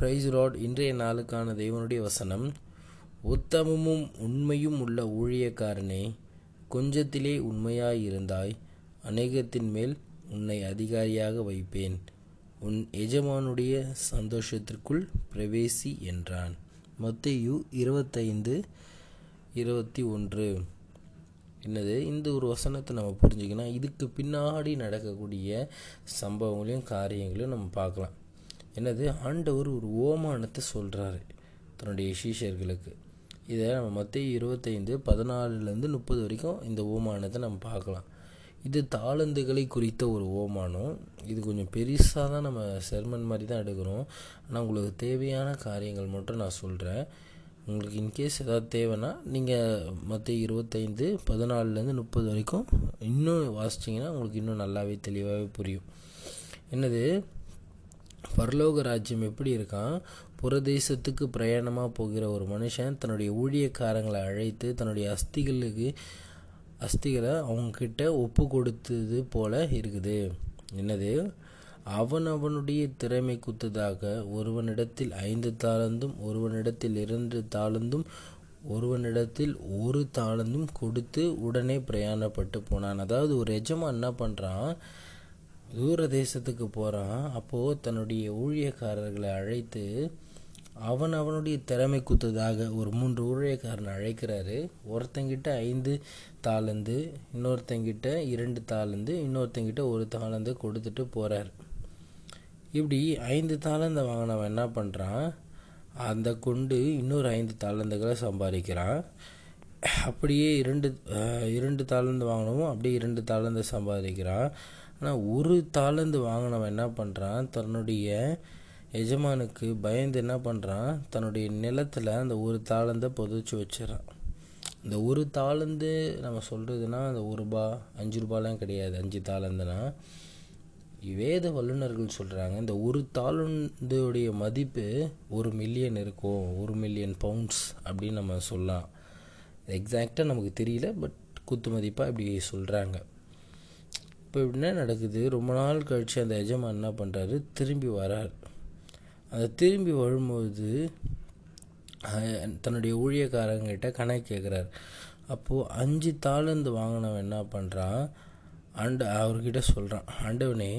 Price road இன்றைய நாளுக்கான தேவனுடைய வசனம் உத்தமமும் உண்மையும் உள்ள ஊழியக்காரனே கொஞ்சத்திலே உண்மையாயிருந்தாய் அநேகத்தின் மேல் உன்னை அதிகாரியாக வைப்பேன். உன் எஜமானுடைய சந்தோஷத்திற்குள் பிரவேசி என்றான். மத்தேயு இருபத்தைந்து இருபத்தி ஒன்று. என்னது? இந்த ஒரு வசனத்தை நம்ம புரிஞ்சுக்கணும். இதுக்கு பின்னாடி நடக்கக்கூடிய சம்பவங்களையும் காரியங்களையும் நம்ம பார்க்கலாம். என்னது? ஆண்டவர் ஒரு ஓமானத்தை சொல்கிறாரு தன்னுடைய சீஷர்களுக்கு. இதை நம்ம மத்திய இருபத்தைந்து பதினாலுலேருந்து முப்பது வரைக்கும் இந்த ஓமானத்தை நம்ம பார்க்கலாம். இது தாளந்துகளை குறித்த ஒரு ஓமானம் இது கொஞ்சம் பெருசாக தான் நம்ம செர்மன் மாதிரி தான் எடுக்கிறோம். ஆனால் உங்களுக்கு தேவையான காரியங்கள் மட்டும் நான் சொல்கிறேன் உங்களுக்கு இன்கேஸ் ஏதாவது தேவைன்னா நீங்கள் மற்ற இருபத்தைந்து பதினாலுலேருந்து முப்பது வரைக்கும் இன்னும் வாசிச்சிங்கன்னா உங்களுக்கு இன்னும் நல்லாவே தெளிவாகவே புரியும். என்னது? பரலோக ராஜ்யம் எப்படி இருக்கான்? புறதேசத்துக்கு பிரயாணமாக போகிற ஒரு மனுஷன் தன்னுடைய ஊழியக்காரங்களை அழைத்து தன்னுடைய அஸ்திகளுக்கு அஸ்திகளை அவங்கக்கிட்ட ஒப்பு கொடுத்தது போல இருக்குது. என்னது? அவன் அவனுடைய திறமை குத்ததாக ஒருவனிடத்தில் ஐந்து தாளந்தும் ஒருவனிடத்தில் இரண்டு தாளந்தும் ஒருவனிடத்தில் ஒரு தாளந்தும் கொடுத்து உடனே பிரயாணப்பட்டு போனான். அதாவது ஒரு எஜமான் என்ன பண்ணுறான் தூர தேசத்துக்கு போகிறான் அப்போது தன்னுடைய ஊழியக்காரர்களை அழைத்து அவன் அவனுடைய திறமை குத்ததாக ஒரு மூன்று ஊழியக்காரனை அழைக்கிறாரு. ஒருத்தங்கிட்ட ஐந்து தாளந்து இன்னொருத்தங்கிட்ட இரண்டு தாளந்து இன்னொருத்தங்கிட்ட ஒரு தாளந்து கொடுத்துட்டு போகிறார் இப்படி ஐந்து தாளந்தை வாங்கினவன் என்ன பண்ணுறான் அந்த கொண்டு இன்னொரு ஐந்து தாளந்துகளை சம்பாதிக்கிறான். அப்படியே இரண்டு இரண்டு தாளந்து வாங்கினவும் அப்படியே இரண்டு தாளந்து சம்பாதிக்கிறான். ஆனால் ஒரு தாளந்து வாங்கினவன் என்ன பண்ணுறான் தன்னுடைய எஜமானுக்கு பயந்து என்ன பண்ணுறான் தன்னுடைய நிலத்தில் அந்த ஒரு தாளந்தை புதைச்சி வச்சிடறான். இந்த ஒரு தாளந்து நம்ம சொல்கிறதுனா அந்த ஒரு ரூபா அஞ்சு ரூபாலாம் கிடையாது. அஞ்சு தாளந்துனா வேத வல்லுநர்கள் சொல்கிறாங்க இந்த ஒரு தாளந்துடைய மதிப்பு ஒரு மில்லியன் இருக்கும் ஒரு மில்லியன் பவுண்ட்ஸ் அப்படின்னு நம்ம சொல்லலாம். எக்ஸாக்டாக நமக்கு தெரியல பட் குத்து மதிப்பாக இப்படி சொல்கிறாங்க இப்போ என்ன நடக்குது? ரொம்ப நாள் கழித்து அந்த எஜமான் என்ன பண்ணுறாரு திரும்பி வரார். அந்த திரும்பி வரும்போது தன்னுடைய ஊழியக்காரங்கிட்ட கணக்கு கேட்குறார் அப்போது அஞ்சு தாளந்து வாங்கினவன் என்ன பண்ணுறான் அண்ட அவர்கிட்ட சொல்கிறான் ஆண்டவனே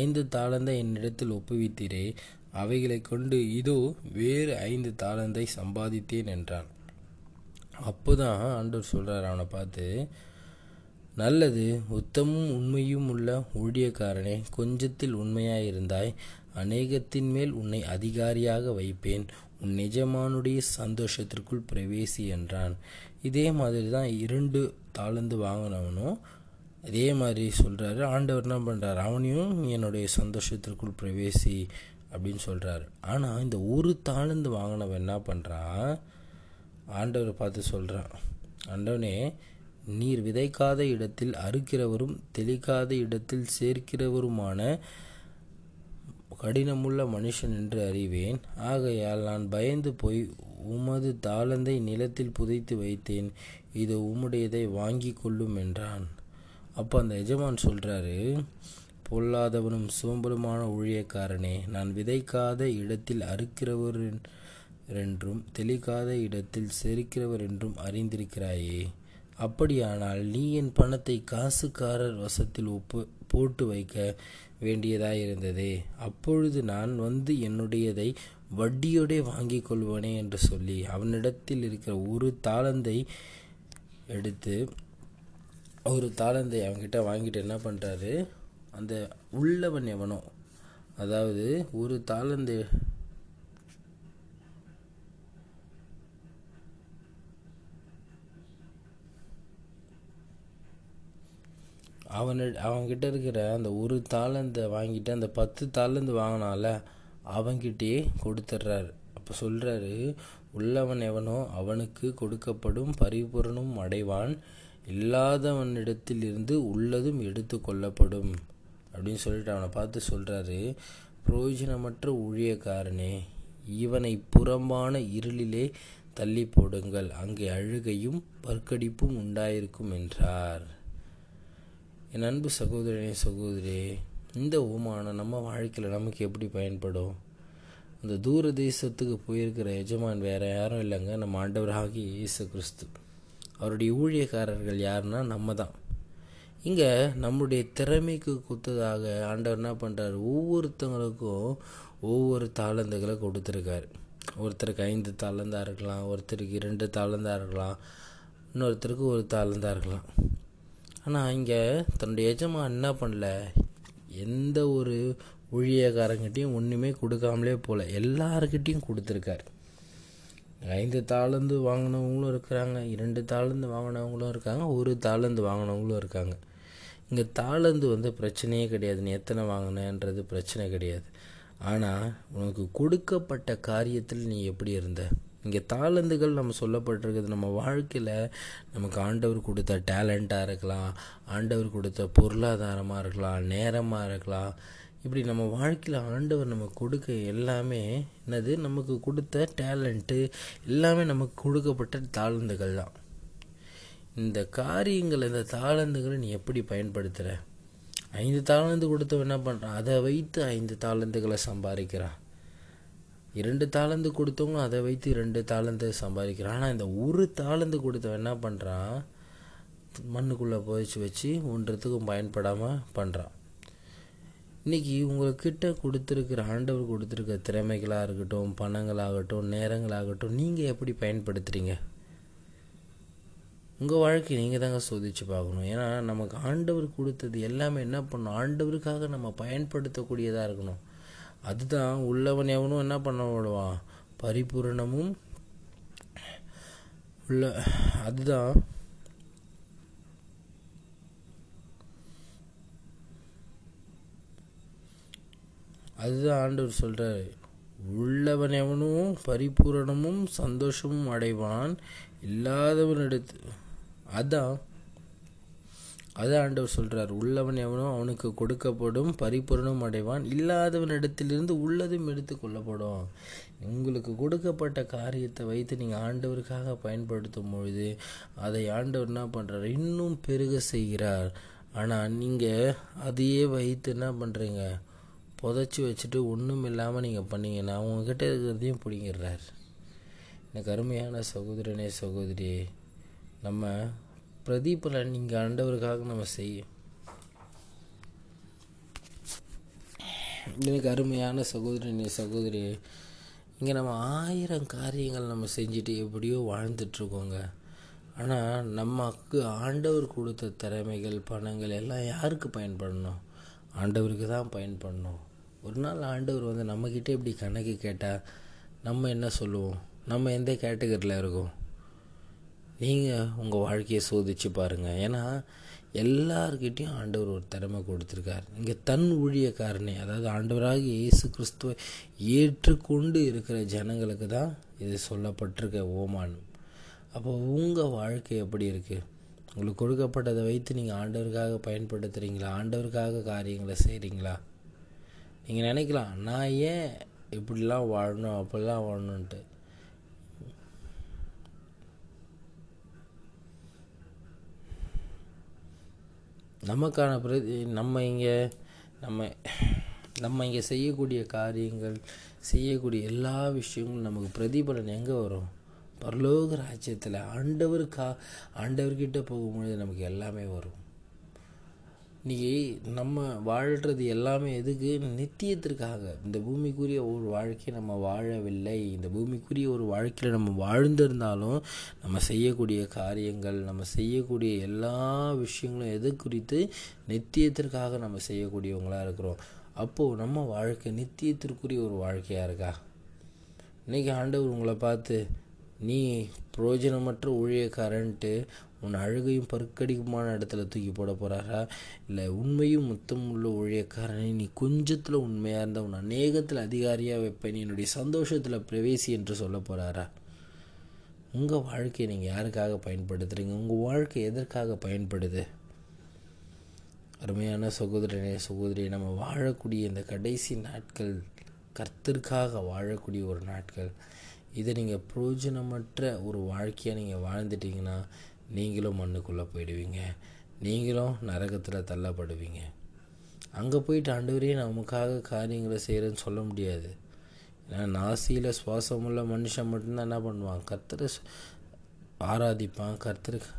ஐந்து தாளந்தை என்னிடத்தில் ஒப்புவித்தீரே அவைகளை கொண்டு இதோ வேறு ஐந்து தாளந்தை சம்பாதித்தேன் என்றான். அப்போ தான் ஆண்டவர் சொல்கிறார் அவனை பார்த்து நல்லது உத்தமும் உண்மையும் உள்ள ஊழியக்காரனே கொஞ்சத்தில் உண்மையாயிருந்தாய் அநேகத்தின் மேல் உன்னை அதிகாரியாக வைப்பேன் உன் நிஜமானுடைய சந்தோஷத்திற்குள் பிரவேசி என்றான். இதே மாதிரி தான் இரண்டு தாளந்து வாங்கினவனும் அதே மாதிரி சொல்கிறாரு ஆண்டவர் என்ன பண்ணுறாரு அவனையும் என்னுடைய சந்தோஷத்திற்குள் பிரவேசி அப்படின்னு சொல்கிறாரு ஆனால் இந்த ஒரு தாளந்து வாங்கினவன் என்ன பண்ணுறான் ஆண்டவரை பார்த்து சொல்கிறான் ஆண்டவனே நீர் விதைக்காத இடத்தில் அறுக்கிறவரும் தெளிக்காத இடத்தில் சேர்க்கிறவருமான கடினமுள்ள மனுஷன் என்று அறிவேன். ஆகையால் நான் பயந்து போய் உமது தாளந்தை நிலத்தில் புதைத்து வைத்தேன். இது உம்முடையதை வாங்கி கொள்ளும் என்றான். அப்போ அந்த எஜமான் சொல்கிறாரு பொல்லாதவனும் சோம்பலுமான ஊழியக்காரனே நான் விதைக்காத இடத்தில் அறுக்கிறவர் என்றும் தெளிக்காத இடத்தில் செரிக்கிறவர் என்றும் அறிந்திருக்கிறாயே. அப்படியானால் நீ என் பணத்தை காசுக்காரர் வசத்தில் ஒப்பு போட்டு வைக்க வேண்டியதாயிருந்ததே. அப்பொழுது நான் வந்து என்னுடையதை வட்டியோடே வாங்கிக் கொள்வனே என்று சொல்லி அவனிடத்தில் இருக்கிற ஒரு தாளந்தை எடுத்து ஒரு தாளந்தை அவன்கிட்ட வாங்கிட்டு என்ன பண்ணுறாரு அந்த உள்ளவன் எவனோ அதாவது ஒரு தாளந்தை அவனு அவன்கிட்ட இருக்கிற அந்த ஒரு தாளந்தை வாங்கிட்டு அந்த பத்து தாளந்து வாங்கினால அவன்கிட்டயே கொடுத்துட்றாரு அப்போ சொல்கிறாரு உள்ளவன் எவனோ அவனுக்கு கொடுக்கப்படும் பரிபூரணம் அடைவான். இல்லாதவனிடத்தில் இருந்து உள்ளதும் எடுத்து கொள்ளப்படும். அப்படின்னு சொல்லிட்டு அவனை பார்த்து சொல்கிறாரு பிரயோஜனமற்ற ஊழியக்காரனே இவனை புறம்பான இருளிலே தள்ளி போடுங்கள். அங்கே அழுகையும் பற்கடிப்பும் உண்டாயிருக்கும் என்றார். என் அன்பு சகோதரனே சகோதரி இந்த ஓமானம் நம்ம வாழ்க்கையில் நமக்கு எப்படி பயன்படும்? அந்த தூர தேசத்துக்கு போயிருக்கிற எஜமான் வேறு யாரும் இல்லைங்க. நம்ம ஆண்டவராகி இயேசு கிறிஸ்து. அவருடைய ஊழியக்காரர்கள் யாருன்னா நம்ம தான் இங்கே நம்முடைய திறமைக்கு குத்ததாக ஆண்டவர் என்ன பண்ணுறாரு ஒவ்வொருத்தவங்களுக்கும் ஒவ்வொரு தாளந்துகளை கொடுத்துருக்காரு. ஒருத்தருக்கு ஐந்து தாளந்தாக இருக்கலாம் ஒருத்தருக்கு இரண்டு தாளந்தாக இருக்கலாம் இன்னொருத்தருக்கு ஒரு தாளந்தாக இருக்கலாம். ஆனால் இங்கே தன்னுடைய எஜமான் என்ன பண்ணல? எந்த ஒரு ஊழியக்காரங்கிட்டையும் ஒன்றுமே கொடுக்காமலே போகல எல்லாருக்கிட்டேயும் கொடுத்துருக்காரு. ஐந்து தாளந்து வாங்கினவங்களும் இருக்கிறாங்க இரண்டு தாளந்து வாங்கினவங்களும் இருக்காங்க ஒரு தாளந்து வாங்கினவங்களும் இருக்காங்க. இங்கே தாளந்து வந்து பிரச்சனையே கிடையாது நீ எத்தனை வாங்கினேன்றது பிரச்சனை கிடையாது. ஆனால் உனக்கு கொடுக்கப்பட்ட காரியத்தில் நீ எப்படி இருந்த? இங்கே தாளந்துகள் நம்ம சொல்லப்பட்டிருக்கிறது நம்ம வாழ்க்கையில் நமக்கு ஆண்டவர் கொடுத்த டேலண்ட்டாக இருக்கலாம் ஆண்டவர் கொடுத்த பொருளாதாரமாக இருக்கலாம் நேரமாக இருக்கலாம். இப்படி நம்ம வாழ்க்கையில் ஆண்டவர் நம்ம கொடுக்க எல்லாமே என்னது? நமக்கு கொடுத்த டேலண்ட்டு எல்லாமே நமக்கு கொடுக்கப்பட்ட தாளந்துகள் தான். இந்த காரியங்கள் இந்த தாளந்துகளை நீ எப்படி பயன்படுத்துகிற ஐந்து தாளந்து கொடுத்தவன் என்ன பண்ணுறான் அதை வைத்து ஐந்து தாளந்துகளை சம்பாதிக்கிறான். இரண்டு தாளந்து கொடுத்தவங்க அதை வைத்து ரெண்டு தாளந்து சம்பாதிக்கிறான். ஆனால் இந்த ஒரு தாளந்து கொடுத்தவன் என்ன பண்ணுறான் மண்ணுக்குள்ளே புதைச்சி வச்சு ஒன்றத்துக்கும் பயன்படாமல் பண்ணுறான் இன்றைக்கி உங்கள்கிட்ட கொடுத்துருக்கிற ஆண்டவர் கொடுத்துருக்க திறமைகளாக இருக்கட்டும் பணங்களாகட்டும் நேரங்களாகட்டும் நீங்கள் எப்படி பயன்படுத்துகிறீங்க உங்கள் வாழ்க்கை நீங்கள் தாங்க சோதித்து பார்க்கணும். ஏன்னா நமக்கு ஆண்டவர் கொடுத்தது எல்லாமே என்ன பண்ணணும் ஆண்டவருக்காக நம்ம பயன்படுத்தக்கூடியதாக இருக்கணும். அதுதான் உள்ளவன் எவனும் என்ன பண்ண விடுவான் பரிபூரணமும் உள்ள அதுதான் அதுதான் ஆண்டவர் சொல்கிறார் உள்ளவன் எவனும் பரிபூரணமும் சந்தோஷமும் அடைவான் இல்லாதவன் எடுத்து அதான் அதான் ஆண்டவர் சொல்கிறார் உள்ளவன் எவனோ அவனுக்கு கொடுக்கப்படும் பரிபூர்ணம் அடைவான். இல்லாதவனிடத்திலிருந்து உள்ளதும் எடுத்து கொள்ளப்படும். உங்களுக்கு கொடுக்கப்பட்ட காரியத்தை வைத்து நீங்கள் ஆண்டவருக்காக பயன்படுத்தும் பொழுது அதை ஆண்டவர் என்ன பண்ணுறார் இன்னும் பெருக செய்கிறார். ஆனால் நீங்கள் அதையே வைத்து என்ன பண்ணுறீங்க புதைச்சி வச்சுட்டு ஒன்றும் இல்லாமல் நீங்கள் பண்ணீங்கன்னா அவங்கக்கிட்ட இருக்கிறதையும் பிடிங்கிறார் எனக்கு அருமையான சகோதரனே சகோதரி நம்ம பிரதீபலன் நீங்கள் ஆண்டவருக்காக நம்ம செய்யும். எனக்கு அருமையான சகோதரனே சகோதரி இங்கே நம்ம ஆயிரம் காரியங்கள் நம்ம செஞ்சுட்டு எப்படியோ வாழ்ந்துட்டுருக்கோங்க. ஆனால் நமக்கு ஆண்டவர் கொடுத்த திறமைகள் பணங்கள் எல்லாம் யாருக்கு பயன்படணும் ஆண்டவருக்கு தான் பயன்படணும் ஒரு நாள் ஆண்டவர் வந்து நம்மக்கிட்ட இப்படி கணக்கு கேட்டால் நம்ம என்ன சொல்லுவோம்? நம்ம எந்த கேட்டகரியில் இருக்கோம்? நீங்கள் உங்கள் வாழ்க்கையை சோதித்து பாருங்கள் ஏன்னா எல்லார்கிட்டையும் ஆண்டவர் ஒரு திறமை கொடுத்துருக்கார். இங்கே தன் ஊழியக்காரனே அதாவது ஆண்டவராக இயேசு கிறிஸ்துவை ஏற்றுக்கொண்டு இருக்கிற ஜனங்களுக்கு தான் இது சொல்லப்பட்டிருக்க ஓமானம் அப்போ உங்கள் வாழ்க்கை எப்படி இருக்குது உங்களுக்கு கொடுக்கப்பட்டதை வைத்து நீங்கள் ஆண்டவருக்காக பயன்படுத்துகிறீங்களா ஆண்டவருக்காக காரியங்களை செய்கிறீங்களா நீங்கள் நினைக்கலாம் நான் ஏன் இப்படிலாம் வாழணும் அப்படிலாம் வாழணுன்ட்டு நமக்கான பிரதி நம்ம இங்கே நம்ம நம்ம இங்கே செய்யக்கூடிய காரியங்கள் செய்யக்கூடிய எல்லா விஷயங்களும் நமக்கு பிரதிபலன் எங்கே வரும்? பரலோக ராஜ்யத்தில். ஆண்டவருக்கா ஆண்டவர்கிட்ட போகும்பொழுது நமக்கு எல்லாமே வரும். இன்றைக்கி நம்ம வாழ்கிறது எல்லாமே எதுக்கு? நித்தியத்திற்காக. இந்த பூமிக்குரிய ஒரு வாழ்க்கையை நம்ம வாழவில்லை. இந்த பூமிக்குரிய ஒரு வாழ்க்கையில் நம்ம வாழ்ந்திருந்தாலும் நம்ம செய்யக்கூடிய காரியங்கள் நம்ம செய்யக்கூடிய எல்லா விஷயங்களும் எது குறித்து நித்தியத்திற்காக நம்ம செய்யக்கூடியவங்களாக இருக்கிறோம்? அப்போது நம்ம வாழ்க்கை நித்தியத்திற்குரிய ஒரு வாழ்க்கையாக இருக்கா? இன்றைக்கி ஆண்டவர் உங்களை பார்த்து நீ பிரயோஜனமற்ற ஊழியக்காரன்ட்டு உன் அழுகையும் பருக்கடிக்குமான இடத்துல தூக்கி போட போகிறாரா இல்லை உண்மையும் முத்தம் உள்ள ஊழியக்காரனை நீ கொஞ்சத்தில் உண்மையாக இருந்தால் உன் அநேகத்தில் அதிகாரியாக வைப்பேன் என்னுடைய சந்தோஷத்தில் பிரவேசி என்று சொல்ல போகிறாரா உங்கள் வாழ்க்கையை நீங்கள் யாருக்காக பயன்படுத்துகிறீங்க உங்கள் வாழ்க்கை எதற்காக பயன்படுது? அருமையான சகோதரனே சகோதரி நம்ம வாழக்கூடிய இந்த கடைசி நாட்கள் கர்த்தருக்காக வாழக்கூடிய ஒரு நாட்கள். இதை நீங்கள் பிரயோஜனமற்ற ஒரு வாழ்க்கையாக நீங்கள் வாழ்ந்துட்டீங்கன்னா நீங்களும் மண்ணுக்குள்ளே போயிடுவீங்க. நீங்களும் நரகத்தில் தள்ளப்படுவீங்க. அங்கே போயிட்டு ஆண்டவரே நமக்காக காரியங்களை செய்கிறேன்னு சொல்ல முடியாது. ஏன்னா நாசியில் சுவாசமுள்ள மனுஷன் மட்டும்தான் என்ன பண்ணுவான்? கர்த்தரை ஆராதிப்பான். கர்த்தருக்கு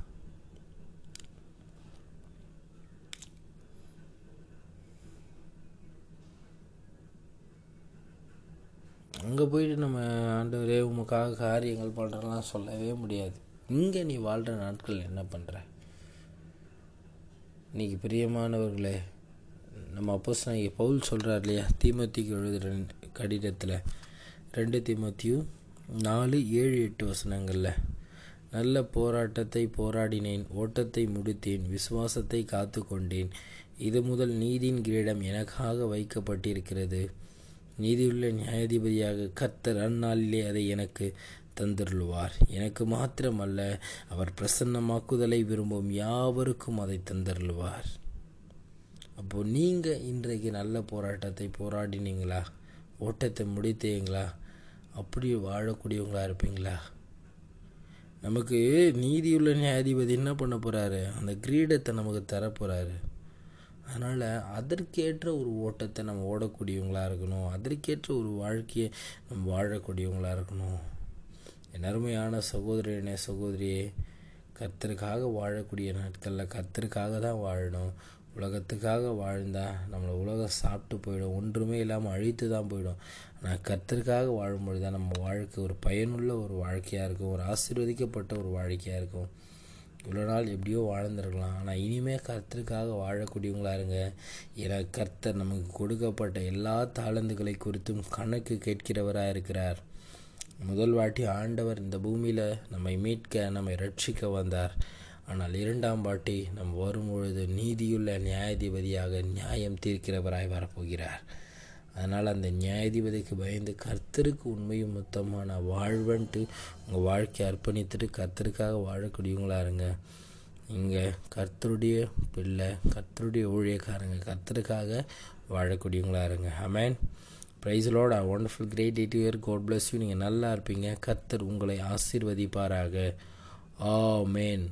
அங்கே போயிட்டு நம்ம ஆண்டவரே உமக்காக காரியங்கள் பண்ணுறலாம் சொல்லவே முடியாது. இங்கே நீ வாழ்கிற நாட்கள் என்ன பண்ணுற இன்றைக்கி பிரியமானவர்களே நம்ம அப்போஸ் நான் பவுல் சொல்கிறார் இல்லையா? தீமத்திக்கு எழுதுகிற கடிதத்தில் ரெண்டு தீமத்தியும் நாலு ஏழு எட்டு வசனங்களில் நல்ல போராட்டத்தை போராடினேன் ஓட்டத்தை முடித்தேன் விசுவாசத்தை காத்து கொண்டேன் இது முதல் நீதியின் கிரீடம் எனக்காக வைக்கப்பட்டிருக்கிறது. நீதியுள்ள நியாயாதிபதியாக கர்த்தர் அந்நாளிலே அதை எனக்கு தந்தருள்வார். எனக்கு மாத்திரமல்ல அவர் பிரசன்னமாக்குதலை விரும்பும் யாவருக்கும் அதை தந்தருள்வார். அப்போ நீங்கள் இன்றைக்கு நல்ல போராட்டத்தை போராடினீங்களா? ஓட்டத்தை முடித்தீங்களா? அப்படி வாழக்கூடியவங்களா இருப்பீங்களா? நமக்கு நீதியுள்ள நியாயாதிபதி என்ன பண்ண போகிறாரு அந்த கிரீடத்தை நமக்கு தரப்போகிறாரு அதனால் அதற்கேற்ற ஒரு ஓட்டத்தை நம்ம ஓடக்கூடியவங்களாக இருக்கணும். அதற்கேற்ற ஒரு வாழ்க்கையை நம்ம வாழக்கூடியவங்களாக இருக்கணும். என் அருமையான சகோதரனே சகோதரியே கர்த்தருக்காக வாழக்கூடிய நாட்களில் கர்த்தருக்காக தான் வாழணும். உலகத்துக்காக வாழ்ந்தால் நம்மளை உலகம் சாப்பிட்டு போயிடும். ஒன்றுமே இல்லாமல் அழித்து தான் போயிடும். ஆனால் கர்த்தருக்காக வாழும்பொழுது தான் நம்ம வாழ்க்கை ஒரு பயனுள்ள ஒரு வாழ்க்கையாக இருக்கும். ஒரு ஆசீர்வதிக்கப்பட்ட ஒரு வாழ்க்கையாக இருக்கும். இவ்வளோ நாள் எப்படியோ வாழ்ந்துருக்கலாம். ஆனால் இனிமேல் கர்த்தருக்காக வாழக்கூடியவங்களா இருங்க. ஏன்னா கர்த்தர் நமக்கு கொடுக்கப்பட்ட எல்லா தாளந்துகளை குறித்தும் கணக்கு கேட்கிறவராக இருக்கிறார். முதல் வாட்டி ஆண்டவர் இந்த பூமியில் நம்மை மீட்க நம்மை ரட்சிக்க வந்தார். ஆனால் இரண்டாம் வாட்டி வரும் வரும்பொழுது நீதியுள்ள நியாயாதிபதியாக நியாயம் தீர்க்கிறவராய் வரப்போகிறார். அதனால் அந்த நியாயாதிபதிக்கு பயந்து கர்த்தருக்கு உண்மையும் மொத்தமான வாழ்வன்ட்டு உங்கள் வாழ்க்கையை அர்ப்பணித்துட்டு கர்த்தருக்காக வாழக்கூடியவங்களா இருங்க இங்கே கர்த்தருடைய பிள்ளை கர்த்தருடைய ஊழியக்காரங்க கர்த்தருக்காக வாழக்கூடியவங்களா இருங்க amen praise lord ah wonderful great day year God bless you நீங்கள் நல்லா இருப்பீங்க. கர்த்தர் உங்களை ஆசீர்வதிப்பாராக. ஆ மேன்